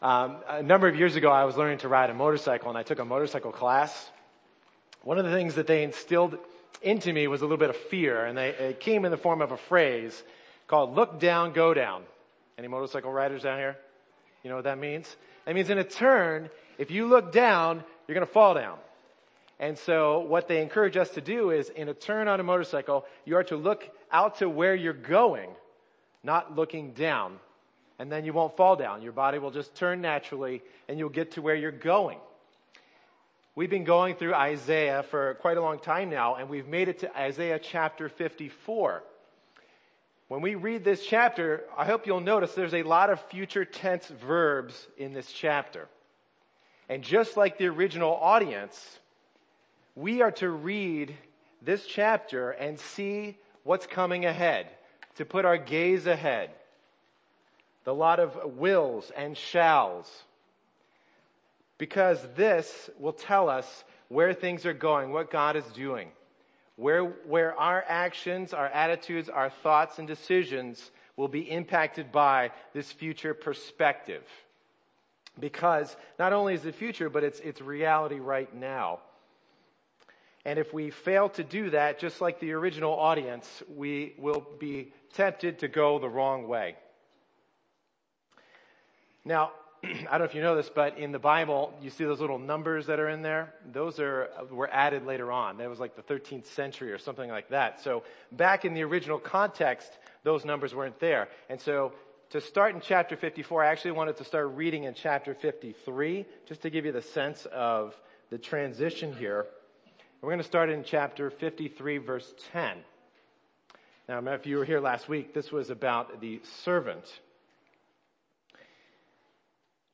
Um, a number of years ago, I was learning to ride a motorcycle, and I took a motorcycle class. One of the things that they instilled into me was a little bit of fear, and they, it came in the form of a phrase called "look down, go down." Any motorcycle riders down here? You know what that means? That means in a turn, if you look down, you're going to fall down. And so what they encourage us to do is in a turn on a motorcycle, you are to look out to where you're going, not looking down and then you won't fall down. Your body will just turn naturally and you'll get to where you're going. We've been going through Isaiah for quite a long time now and we've made it to Isaiah chapter 54. When we read this chapter, I hope you'll notice there's a lot of future tense verbs in this chapter. And just like the original audience, we are to read this chapter and see what's coming ahead, to put our gaze ahead the lot of wills and shalls. Because this will tell us where things are going, what God is doing, where, where our actions, our attitudes, our thoughts and decisions will be impacted by this future perspective. Because not only is the future, but it's, it's reality right now. And if we fail to do that, just like the original audience, we will be tempted to go the wrong way. Now, I don't know if you know this, but in the Bible, you see those little numbers that are in there? Those are, uh, were added later on. That was like the 13th century or something like that. So back in the original context, those numbers weren't there. And so to start in chapter 54, I actually wanted to start reading in chapter 53, just to give you the sense of the transition here. We're going to start in chapter 53, verse 10. Now, if you were here last week, this was about the servant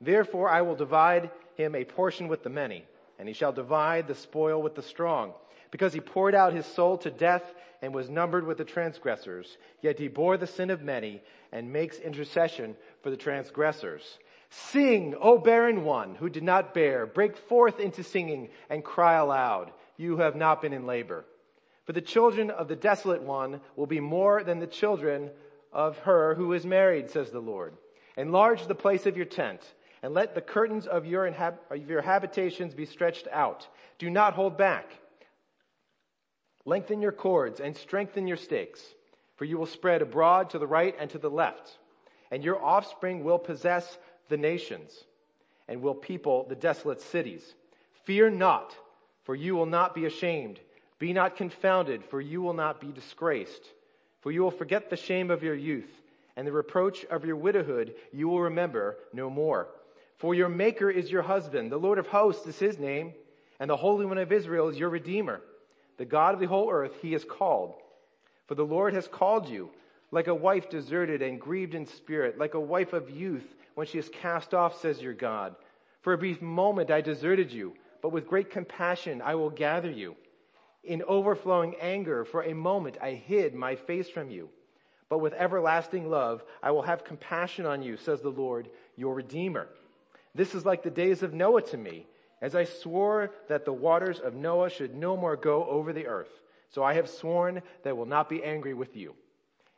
Therefore I will divide him a portion with the many, and he shall divide the spoil with the strong. Because he poured out his soul to death and was numbered with the transgressors, yet he bore the sin of many and makes intercession for the transgressors. Sing, O barren one who did not bear, break forth into singing and cry aloud, you who have not been in labor. For the children of the desolate one will be more than the children of her who is married, says the Lord. Enlarge the place of your tent and let the curtains of your, inhab- of your habitations be stretched out. Do not hold back. Lengthen your cords and strengthen your stakes, for you will spread abroad to the right and to the left, and your offspring will possess the nations and will people the desolate cities. Fear not, for you will not be ashamed. Be not confounded, for you will not be disgraced. For you will forget the shame of your youth, and the reproach of your widowhood you will remember no more. For your maker is your husband. The Lord of hosts is his name, and the Holy One of Israel is your redeemer. The God of the whole earth he is called. For the Lord has called you like a wife deserted and grieved in spirit, like a wife of youth when she is cast off, says your God. For a brief moment I deserted you, but with great compassion I will gather you. In overflowing anger, for a moment I hid my face from you. But with everlasting love I will have compassion on you, says the Lord, your Redeemer. This is like the days of Noah to me, as I swore that the waters of Noah should no more go over the earth. So I have sworn that I will not be angry with you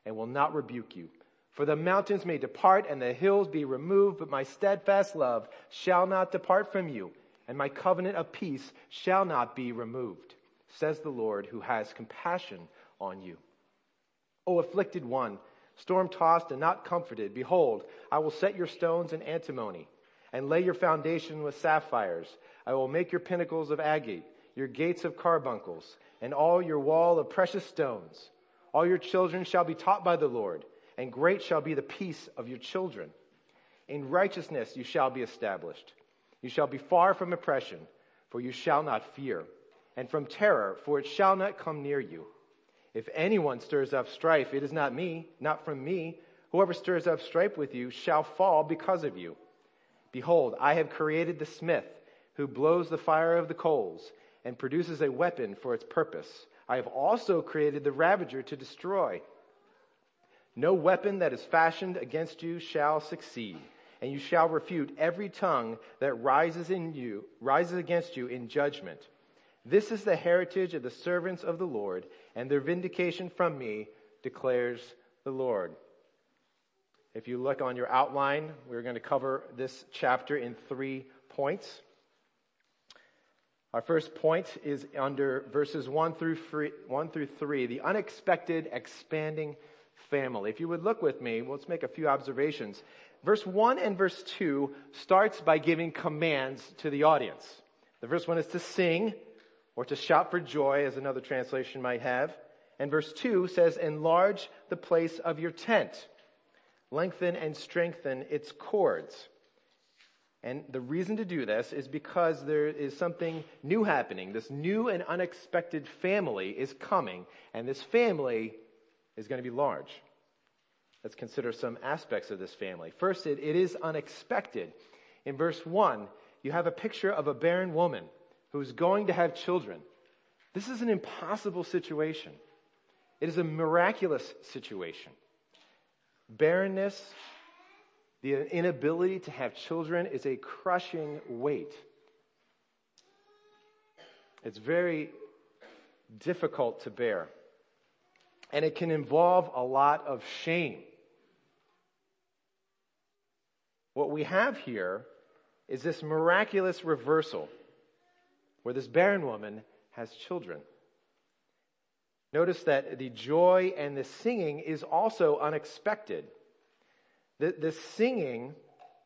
and will not rebuke you. For the mountains may depart and the hills be removed, but my steadfast love shall not depart from you, and my covenant of peace shall not be removed, says the Lord who has compassion on you. O afflicted one, storm tossed and not comforted, behold, I will set your stones in antimony and lay your foundation with sapphires. I will make your pinnacles of agate, your gates of carbuncles, and all your wall of precious stones. All your children shall be taught by the Lord, and great shall be the peace of your children. In righteousness you shall be established. You shall be far from oppression, for you shall not fear, and from terror, for it shall not come near you. If anyone stirs up strife, it is not me, not from me. Whoever stirs up strife with you shall fall because of you. Behold, I have created the smith who blows the fire of the coals and produces a weapon for its purpose. I have also created the ravager to destroy. No weapon that is fashioned against you shall succeed, and you shall refute every tongue that rises in you, rises against you in judgment. This is the heritage of the servants of the Lord, and their vindication from me declares the Lord. If you look on your outline, we're going to cover this chapter in three points. Our first point is under verses 1 through, 3, 1 through 3, the unexpected expanding family. If you would look with me, let's make a few observations. Verse 1 and verse 2 starts by giving commands to the audience. The first one is to sing or to shout for joy, as another translation might have. And verse 2 says, enlarge the place of your tent. Lengthen and strengthen its cords. And the reason to do this is because there is something new happening. This new and unexpected family is coming, and this family is going to be large. Let's consider some aspects of this family. First, it, it is unexpected. In verse 1, you have a picture of a barren woman who's going to have children. This is an impossible situation. It is a miraculous situation. Barrenness the inability to have children is a crushing weight. It's very difficult to bear. And it can involve a lot of shame. What we have here is this miraculous reversal where this barren woman has children. Notice that the joy and the singing is also unexpected. The, the singing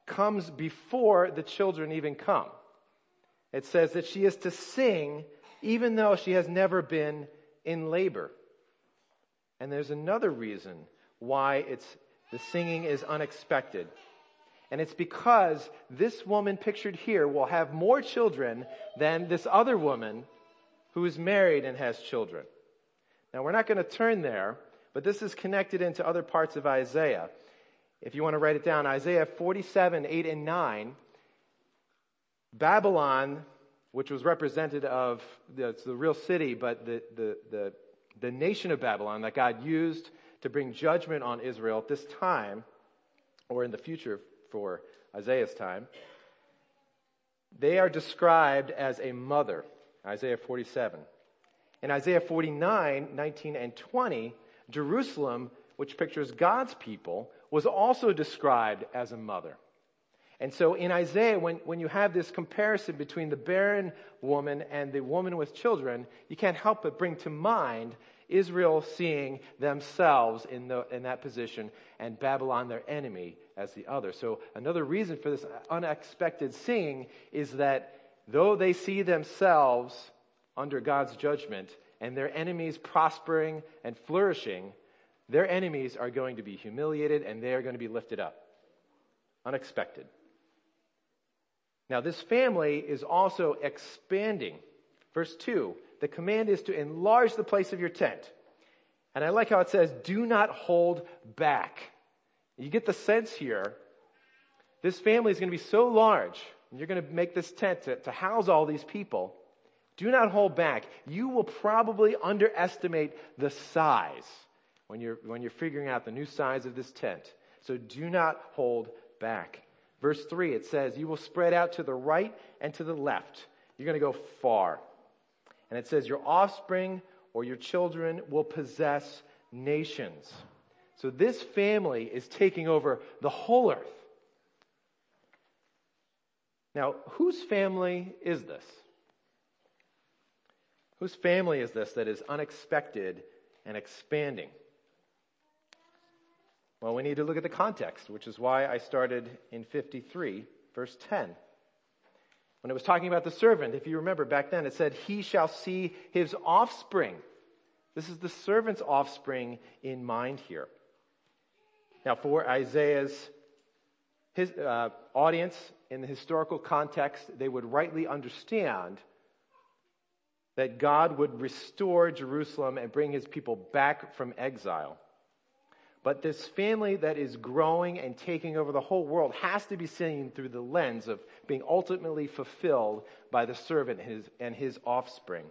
comes before the children even come. It says that she is to sing even though she has never been in labor. And there's another reason why it's, the singing is unexpected. And it's because this woman pictured here will have more children than this other woman who is married and has children. Now we're not going to turn there, but this is connected into other parts of Isaiah. If you want to write it down, Isaiah 47, 8 and 9, Babylon, which was represented of, it's the real city, but the, the, the, the nation of Babylon that God used to bring judgment on Israel at this time, or in the future for Isaiah's time, they are described as a mother, Isaiah 47. In Isaiah 49, 19 and 20, Jerusalem, which pictures God's people, was also described as a mother. And so in Isaiah, when, when you have this comparison between the barren woman and the woman with children, you can't help but bring to mind Israel seeing themselves in, the, in that position and Babylon, their enemy, as the other. So another reason for this unexpected seeing is that though they see themselves under God's judgment and their enemies prospering and flourishing, their enemies are going to be humiliated and they are going to be lifted up. Unexpected. Now, this family is also expanding. Verse 2 the command is to enlarge the place of your tent. And I like how it says, do not hold back. You get the sense here, this family is going to be so large, and you're going to make this tent to, to house all these people. Do not hold back. You will probably underestimate the size when you're, when you're figuring out the new size of this tent. So do not hold back. Verse 3, it says, You will spread out to the right and to the left. You're going to go far. And it says, Your offspring or your children will possess nations. So this family is taking over the whole earth. Now, whose family is this? Whose family is this that is unexpected and expanding? Well, we need to look at the context, which is why I started in 53, verse 10. When it was talking about the servant, if you remember back then, it said, He shall see his offspring. This is the servant's offspring in mind here. Now, for Isaiah's his, uh, audience in the historical context, they would rightly understand that God would restore Jerusalem and bring his people back from exile. But this family that is growing and taking over the whole world has to be seen through the lens of being ultimately fulfilled by the servant and his offspring.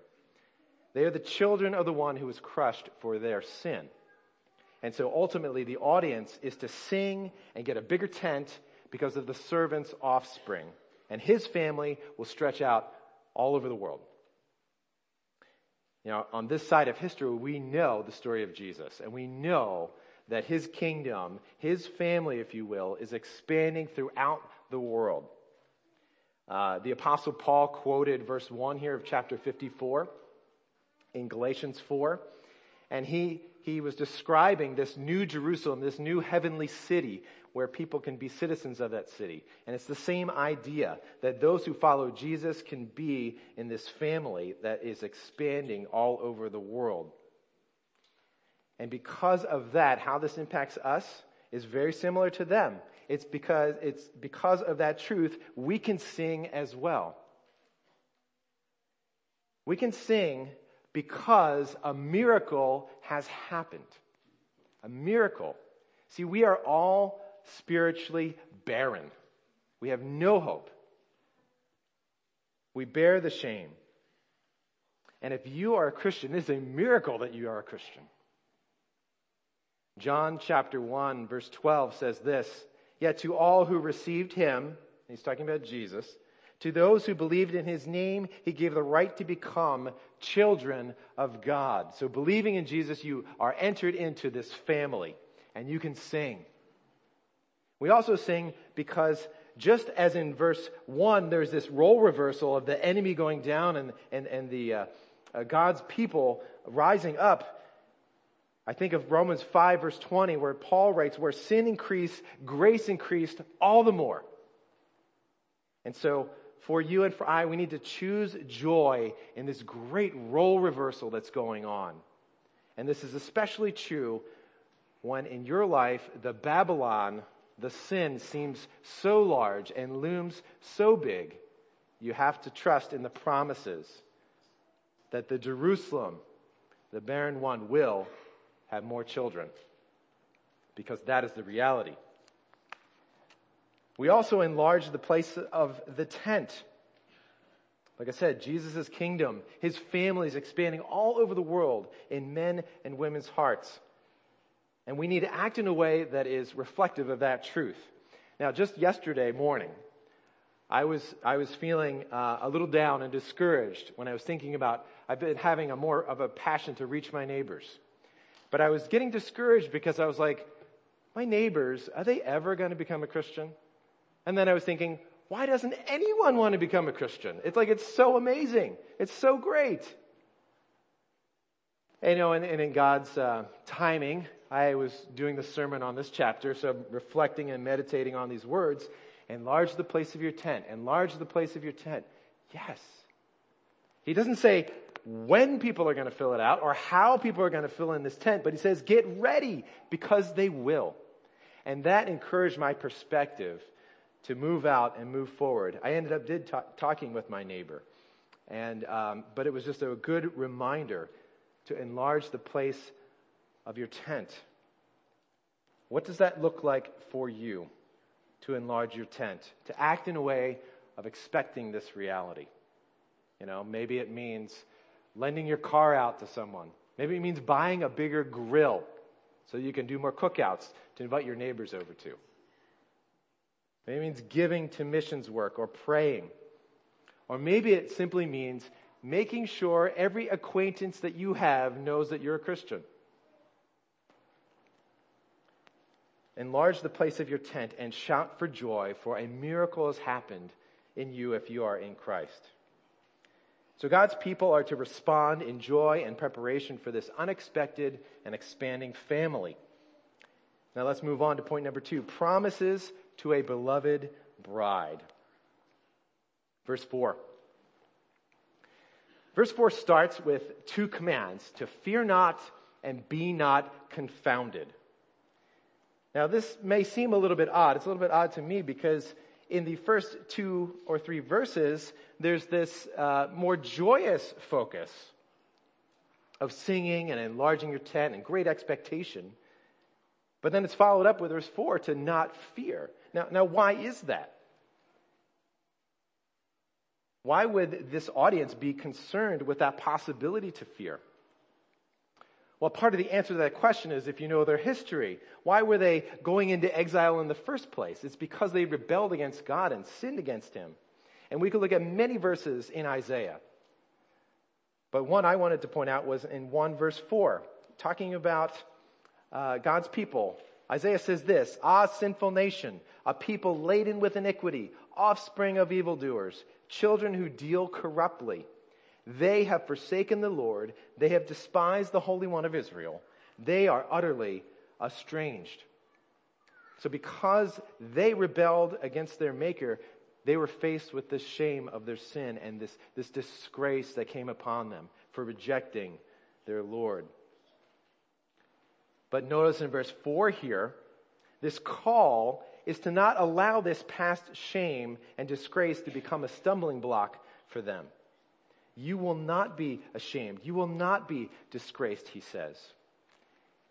They are the children of the one who was crushed for their sin. And so ultimately the audience is to sing and get a bigger tent because of the servant's offspring. And his family will stretch out all over the world. Know, on this side of history, we know the story of Jesus, and we know that his kingdom, his family, if you will, is expanding throughout the world. Uh, the Apostle Paul quoted verse 1 here of chapter 54 in Galatians 4, and he, he was describing this new Jerusalem, this new heavenly city where people can be citizens of that city. And it's the same idea that those who follow Jesus can be in this family that is expanding all over the world. And because of that, how this impacts us is very similar to them. It's because, it's because of that truth we can sing as well. We can sing because a miracle has happened. A miracle. See, we are all spiritually barren. We have no hope. We bear the shame. And if you are a Christian, it's a miracle that you are a Christian. John chapter 1 verse 12 says this, Yet to all who received him, he's talking about Jesus, to those who believed in his name, he gave the right to become children of God. So believing in Jesus, you are entered into this family and you can sing. We also sing because just as in verse 1, there's this role reversal of the enemy going down and, and, and the, uh, uh, God's people rising up. I think of Romans 5 verse 20 where Paul writes, where sin increased, grace increased all the more. And so for you and for I, we need to choose joy in this great role reversal that's going on. And this is especially true when in your life the Babylon the sin seems so large and looms so big, you have to trust in the promises that the Jerusalem, the barren one, will have more children. Because that is the reality. We also enlarge the place of the tent. Like I said, Jesus' kingdom, his family is expanding all over the world in men and women's hearts. And we need to act in a way that is reflective of that truth. Now, just yesterday morning, I was, I was feeling uh, a little down and discouraged when I was thinking about, I've been having a more of a passion to reach my neighbors. But I was getting discouraged because I was like, my neighbors, are they ever going to become a Christian? And then I was thinking, why doesn't anyone want to become a Christian? It's like, it's so amazing. It's so great. And, you know, and, and in God's uh, timing, I was doing the sermon on this chapter, so I'm reflecting and meditating on these words. Enlarge the place of your tent. Enlarge the place of your tent. Yes. He doesn't say when people are going to fill it out or how people are going to fill in this tent, but he says get ready because they will. And that encouraged my perspective to move out and move forward. I ended up did talking with my neighbor, and um, but it was just a good reminder to enlarge the place of your tent. What does that look like for you to enlarge your tent? To act in a way of expecting this reality. You know, maybe it means lending your car out to someone. Maybe it means buying a bigger grill so you can do more cookouts to invite your neighbors over to. Maybe it means giving to missions work or praying. Or maybe it simply means making sure every acquaintance that you have knows that you're a Christian. Enlarge the place of your tent and shout for joy, for a miracle has happened in you if you are in Christ. So God's people are to respond in joy and preparation for this unexpected and expanding family. Now let's move on to point number two promises to a beloved bride. Verse 4. Verse 4 starts with two commands to fear not and be not confounded. Now, this may seem a little bit odd. It's a little bit odd to me because in the first two or three verses, there's this uh, more joyous focus of singing and enlarging your tent and great expectation. But then it's followed up with verse 4 to not fear. Now, now why is that? Why would this audience be concerned with that possibility to fear? Well, part of the answer to that question is if you know their history. Why were they going into exile in the first place? It's because they rebelled against God and sinned against Him. And we could look at many verses in Isaiah. But one I wanted to point out was in 1 verse 4, talking about uh, God's people. Isaiah says this, Ah, sinful nation, a people laden with iniquity, offspring of evildoers, children who deal corruptly. They have forsaken the Lord. They have despised the Holy One of Israel. They are utterly estranged. So because they rebelled against their maker, they were faced with the shame of their sin and this, this disgrace that came upon them for rejecting their Lord. But notice in verse 4 here, this call is to not allow this past shame and disgrace to become a stumbling block for them. You will not be ashamed. You will not be disgraced, he says.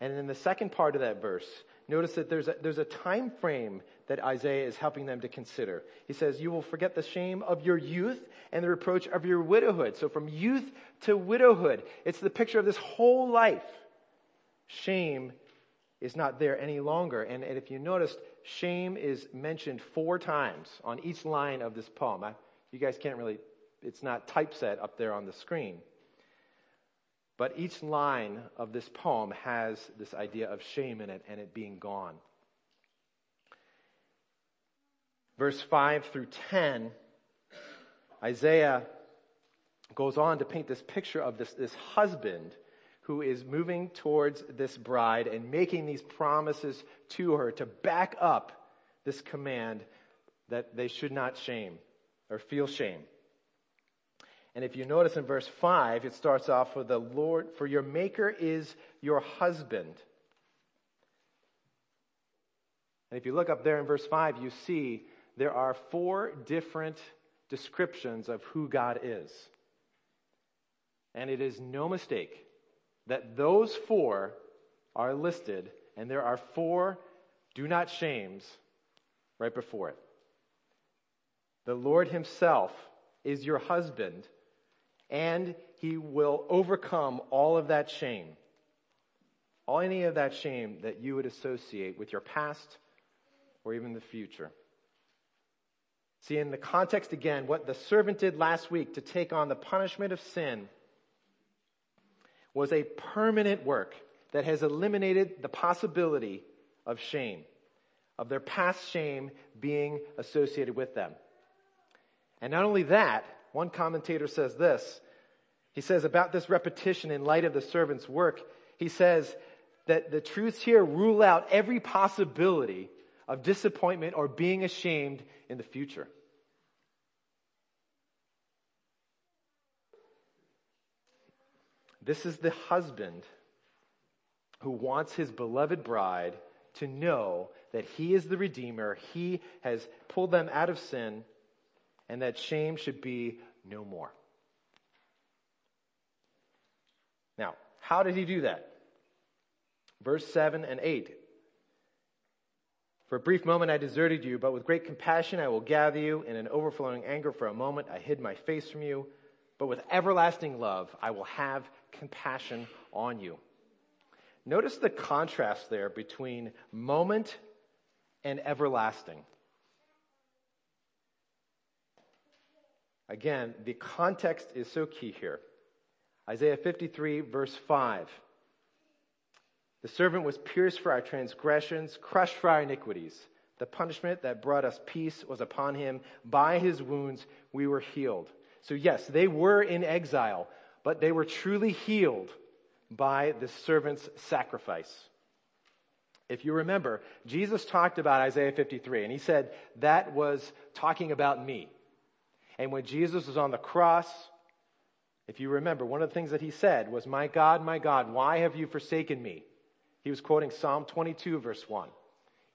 And in the second part of that verse, notice that there's a, there's a time frame that Isaiah is helping them to consider. He says, You will forget the shame of your youth and the reproach of your widowhood. So from youth to widowhood, it's the picture of this whole life. Shame is not there any longer. And, and if you noticed, shame is mentioned four times on each line of this poem. I, you guys can't really, it's not typeset up there on the screen. But each line of this poem has this idea of shame in it and it being gone. Verse 5 through 10, Isaiah goes on to paint this picture of this, this husband who is moving towards this bride and making these promises to her to back up this command that they should not shame or feel shame. And if you notice in verse 5, it starts off with the Lord, for your maker is your husband. And if you look up there in verse 5, you see there are four different descriptions of who God is. And it is no mistake that those four are listed, and there are four do not shames right before it. The Lord Himself is your husband, and He will overcome all of that shame. All any of that shame that you would associate with your past or even the future. See, in the context again, what the servant did last week to take on the punishment of sin was a permanent work that has eliminated the possibility of shame, of their past shame being associated with them. And not only that, one commentator says this. He says about this repetition in light of the servant's work, he says that the truths here rule out every possibility of disappointment or being ashamed in the future. This is the husband who wants his beloved bride to know that he is the Redeemer, he has pulled them out of sin, and that shame should be no more. Now, how did he do that? Verse 7 and 8. For a brief moment I deserted you, but with great compassion I will gather you. In an overflowing anger for a moment I hid my face from you, but with everlasting love I will have compassion on you. Notice the contrast there between moment and everlasting. Again, the context is so key here. Isaiah 53 verse 5. The servant was pierced for our transgressions, crushed for our iniquities. The punishment that brought us peace was upon him. By his wounds we were healed. So yes, they were in exile, but they were truly healed by the servant's sacrifice. If you remember, Jesus talked about Isaiah 53 and he said that was talking about me. And when Jesus was on the cross, if you remember, one of the things that he said was, My God, my God, why have you forsaken me? He was quoting Psalm 22 verse 1.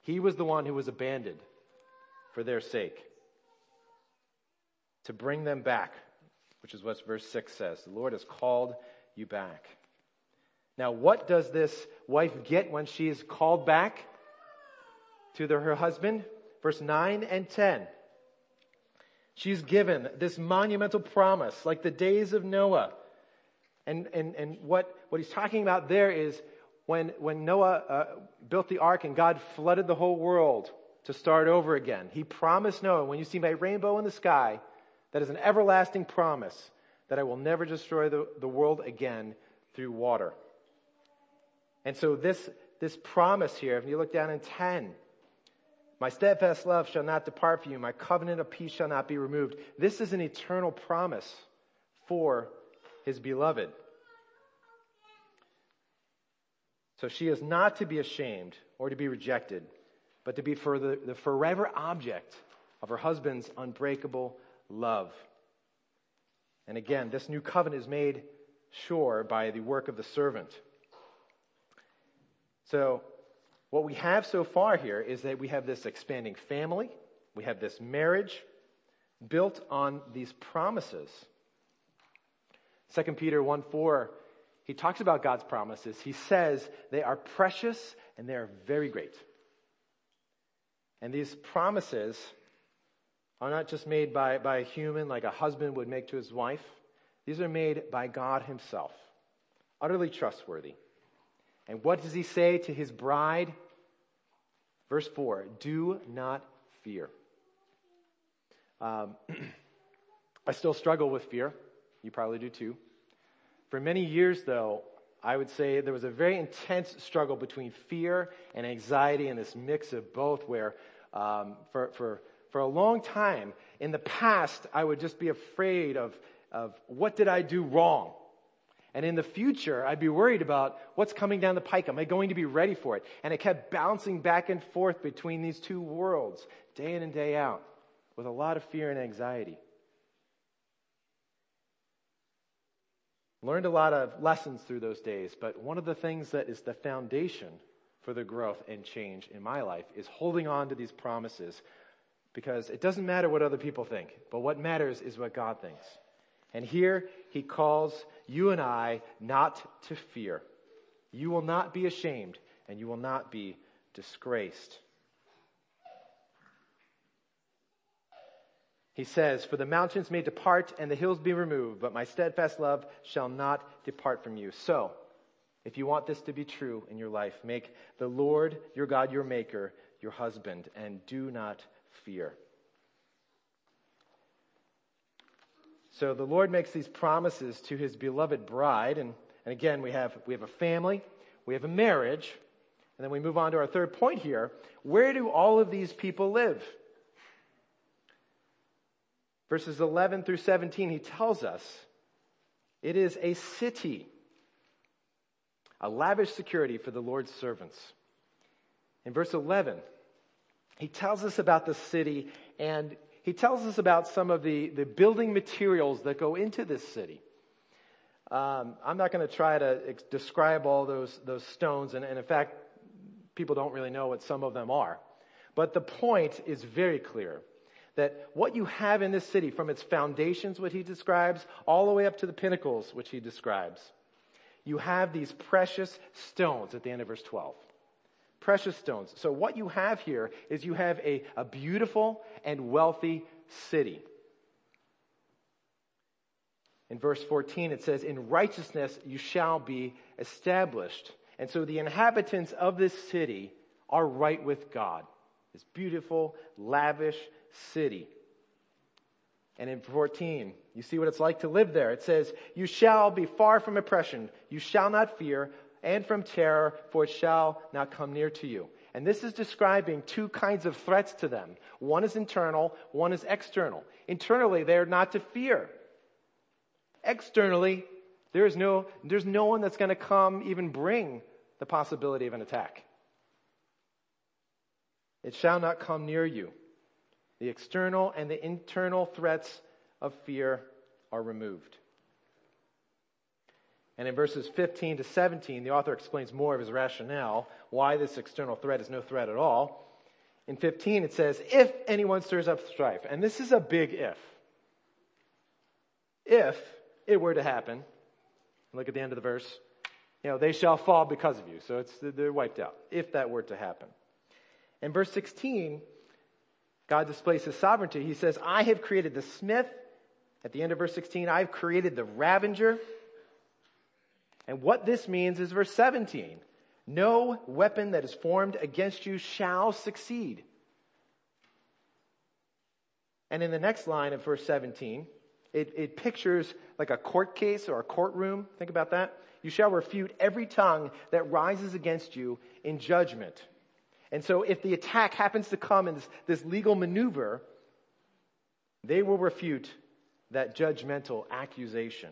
He was the one who was abandoned for their sake to bring them back which is what verse 6 says. The Lord has called you back. Now, what does this wife get when she is called back to the, her husband? Verse 9 and 10. She's given this monumental promise, like the days of Noah. And, and, and what, what he's talking about there is when, when Noah uh, built the ark and God flooded the whole world to start over again, he promised Noah, when you see my rainbow in the sky, that is an everlasting promise that I will never destroy the, the world again through water. And so this, this promise here, if you look down in 10, my steadfast love shall not depart from you. My covenant of peace shall not be removed. This is an eternal promise for his beloved. So she is not to be ashamed or to be rejected, but to be for the, the forever object of her husband's unbreakable love. And again, this new covenant is made sure by the work of the servant. So, what we have so far here is that we have this expanding family, we have this marriage built on these promises. 2 Peter 1 4, he talks about God's promises. He says they are precious and they are very great. And these promises are not just made by, by a human like a husband would make to his wife. These are made by God himself, utterly trustworthy. And what does he say to his bride? Verse 4 Do not fear. Um, I still struggle with fear. You probably do too. For many years, though, I would say there was a very intense struggle between fear and anxiety and this mix of both, where um, for, for, for a long time in the past, I would just be afraid of, of what did I do wrong? And in the future, I'd be worried about what's coming down the pike. Am I going to be ready for it? And it kept bouncing back and forth between these two worlds, day in and day out, with a lot of fear and anxiety. Learned a lot of lessons through those days, but one of the things that is the foundation for the growth and change in my life is holding on to these promises because it doesn't matter what other people think, but what matters is what God thinks. And here he calls you and I not to fear. You will not be ashamed and you will not be disgraced. He says, For the mountains may depart and the hills be removed, but my steadfast love shall not depart from you. So, if you want this to be true in your life, make the Lord your God, your maker, your husband, and do not fear. So the Lord makes these promises to his beloved bride, and, and again, we have, we have a family, we have a marriage, and then we move on to our third point here. Where do all of these people live? Verses 11 through 17, he tells us it is a city, a lavish security for the Lord's servants. In verse 11, he tells us about the city and he tells us about some of the, the building materials that go into this city. Um, I'm not going to try to ex- describe all those, those stones, and, and in fact, people don't really know what some of them are. But the point is very clear that what you have in this city, from its foundations, what he describes, all the way up to the pinnacles, which he describes, you have these precious stones at the end of verse 12. Precious stones. So what you have here is you have a, a beautiful and wealthy city. In verse 14, it says, In righteousness you shall be established. And so the inhabitants of this city are right with God. This beautiful, lavish city. And in 14, you see what it's like to live there. It says, You shall be far from oppression. You shall not fear, and from terror, for it shall not come near to you. And this is describing two kinds of threats to them. One is internal, one is external. Internally, they are not to fear. Externally, there is no, there's no one that's going to come even bring the possibility of an attack. It shall not come near you. The external and the internal threats of fear are removed. And in verses 15 to 17, the author explains more of his rationale, why this external threat is no threat at all. In 15, it says, if anyone stirs up strife, and this is a big if. If it were to happen, look at the end of the verse, you know, they shall fall because of you. So it's, they're wiped out, if that were to happen. In verse 16, God displays his sovereignty. He says, I have created the smith. At the end of verse 16, I've created the ravenger. And what this means is verse 17. No weapon that is formed against you shall succeed. And in the next line of verse 17, it, it pictures like a court case or a courtroom. Think about that. You shall refute every tongue that rises against you in judgment. And so if the attack happens to come in this, this legal maneuver, they will refute that judgmental accusation.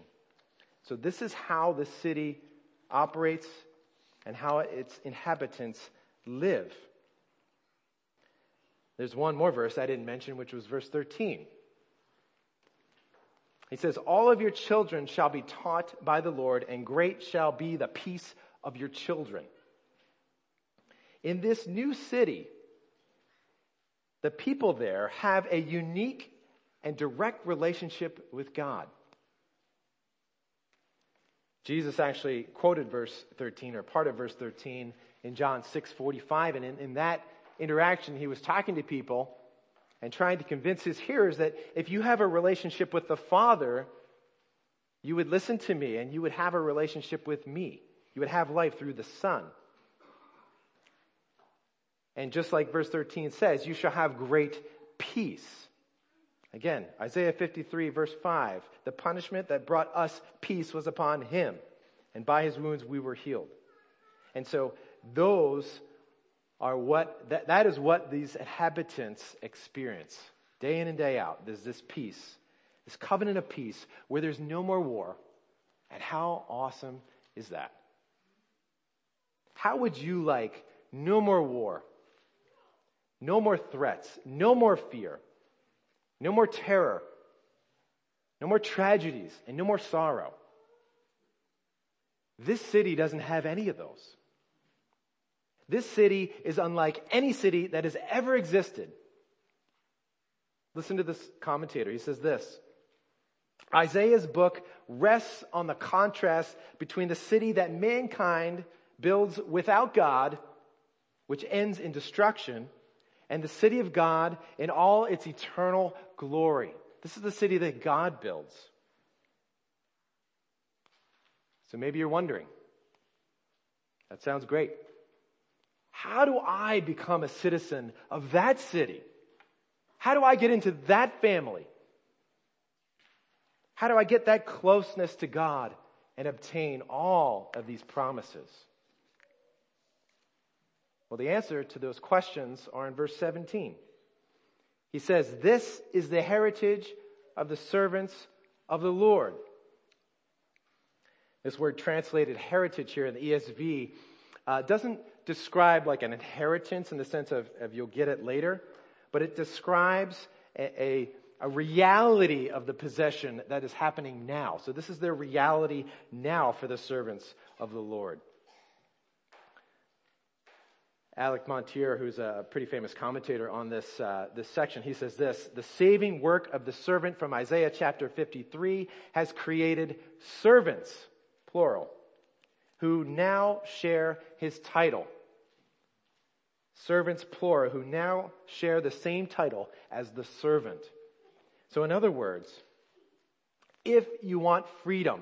So this is how the city operates and how its inhabitants live. There's one more verse I didn't mention, which was verse 13. He says, All of your children shall be taught by the Lord, and great shall be the peace of your children. In this new city, the people there have a unique and direct relationship with God. Jesus actually quoted verse 13 or part of verse 13 in John 6 45. And in, in that interaction, he was talking to people and trying to convince his hearers that if you have a relationship with the Father, you would listen to me and you would have a relationship with me. You would have life through the Son. And just like verse 13 says, you shall have great peace. Again, Isaiah 53 verse 5, the punishment that brought us peace was upon him, and by his wounds we were healed. And so those are what, that, that is what these inhabitants experience day in and day out. There's this peace, this covenant of peace where there's no more war. And how awesome is that? How would you like no more war? No more threats, no more fear, no more terror, no more tragedies, and no more sorrow. This city doesn't have any of those. This city is unlike any city that has ever existed. Listen to this commentator. He says this Isaiah's book rests on the contrast between the city that mankind builds without God, which ends in destruction, and the city of God in all its eternal glory. This is the city that God builds. So maybe you're wondering, that sounds great. How do I become a citizen of that city? How do I get into that family? How do I get that closeness to God and obtain all of these promises? Well, the answer to those questions are in verse 17. He says, This is the heritage of the servants of the Lord. This word translated heritage here in the ESV uh, doesn't describe like an inheritance in the sense of, of you'll get it later, but it describes a, a, a reality of the possession that is happening now. So this is their reality now for the servants of the Lord. Alec Motyer, who's a pretty famous commentator on this, uh, this section, he says this, the saving work of the servant from Isaiah chapter 53 has created servants, plural, who now share his title servants plural, who now share the same title as the servant. So, in other words, if you want freedom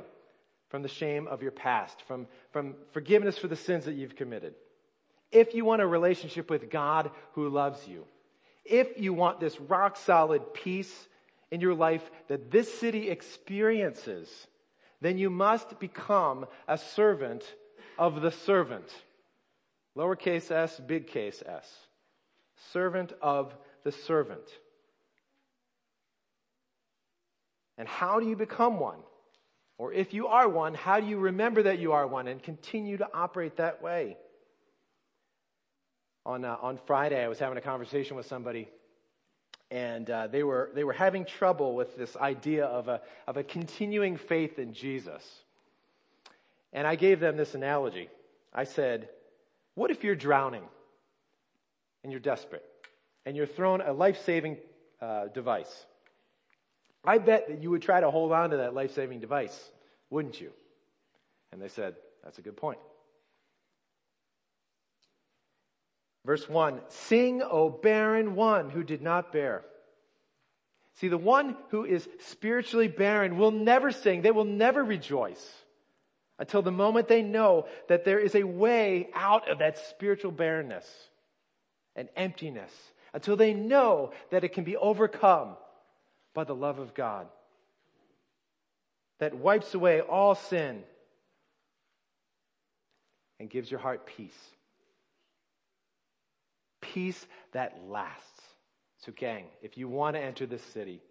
from the shame of your past, from, from forgiveness for the sins that you've committed, if you want a relationship with God who loves you, if you want this rock solid peace in your life that this city experiences, then you must become a servant of the servant. Lowercase s, big case s. Servant of the servant. And how do you become one? Or if you are one, how do you remember that you are one and continue to operate that way? On, uh, on Friday, I was having a conversation with somebody, and uh, they, were, they were having trouble with this idea of a, of a continuing faith in Jesus. And I gave them this analogy. I said, what if you're drowning and you're desperate and you're thrown a life saving uh, device? I bet that you would try to hold on to that life saving device, wouldn't you? And they said, That's a good point. Verse 1 Sing, O barren one who did not bear. See, the one who is spiritually barren will never sing, they will never rejoice until the moment they know that there is a way out of that spiritual barrenness and emptiness, until they know that it can be overcome by the love of God that wipes away all sin and gives your heart peace. Peace that lasts. So, gang, if you want to enter this city,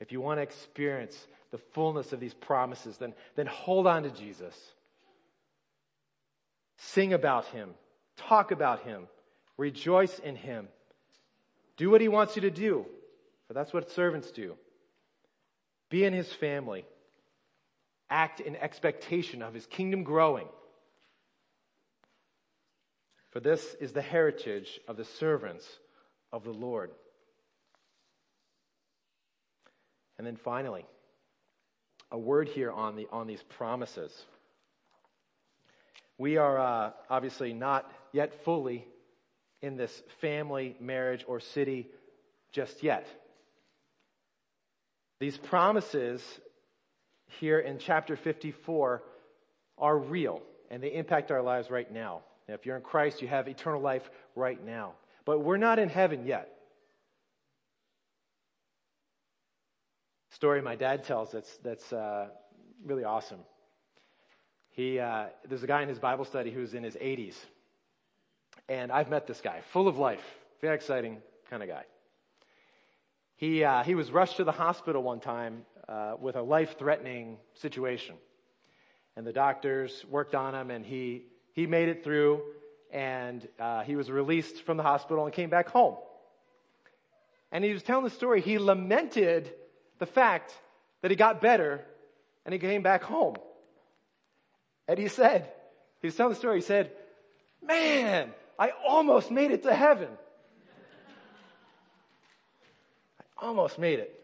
if you want to experience the fullness of these promises, then, then hold on to Jesus. Sing about him. Talk about him. Rejoice in him. Do what he wants you to do, for that's what servants do. Be in his family. Act in expectation of his kingdom growing. For this is the heritage of the servants of the Lord. And then finally, a word here on, the, on these promises. We are uh, obviously not yet fully in this family, marriage, or city just yet. These promises here in chapter 54 are real and they impact our lives right now. Now. If you're in Christ, you have eternal life right now. But we're not in heaven yet. Story my dad tells that's, that's uh, really awesome. He, uh, there's a guy in his Bible study who's in his 80s. And I've met this guy, full of life, very exciting kind of guy. He, uh, he was rushed to the hospital one time uh, with a life threatening situation. And the doctors worked on him, and he, he made it through, and uh, he was released from the hospital and came back home. And he was telling the story. He lamented the fact that he got better and he came back home. And he said, he was telling the story, he said, Man, I almost made it to heaven. I almost made it.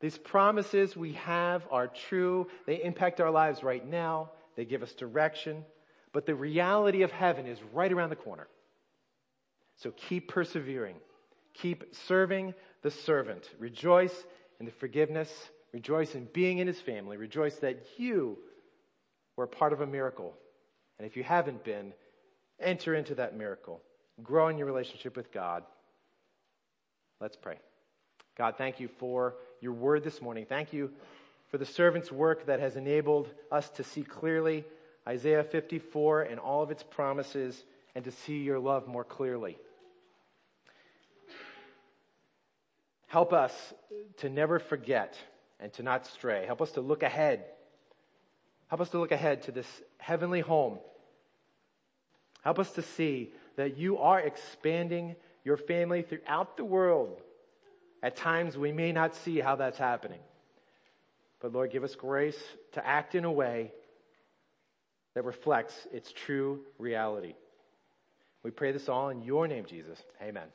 These promises we have are true. They impact our lives right now. They give us direction. But the reality of heaven is right around the corner. So keep persevering. Keep serving the servant. Rejoice in the forgiveness. Rejoice in being in his family. Rejoice that you were part of a miracle. And if you haven't been, enter into that miracle. Grow in your relationship with God. Let's pray. God, thank you for your word this morning. Thank you for the servant's work that has enabled us to see clearly Isaiah 54 and all of its promises and to see your love more clearly. Help us to never forget and to not stray. Help us to look ahead. Help us to look ahead to this heavenly home. Help us to see that you are expanding your family throughout the world at times we may not see how that's happening. But Lord, give us grace to act in a way that reflects its true reality. We pray this all in your name, Jesus. Amen.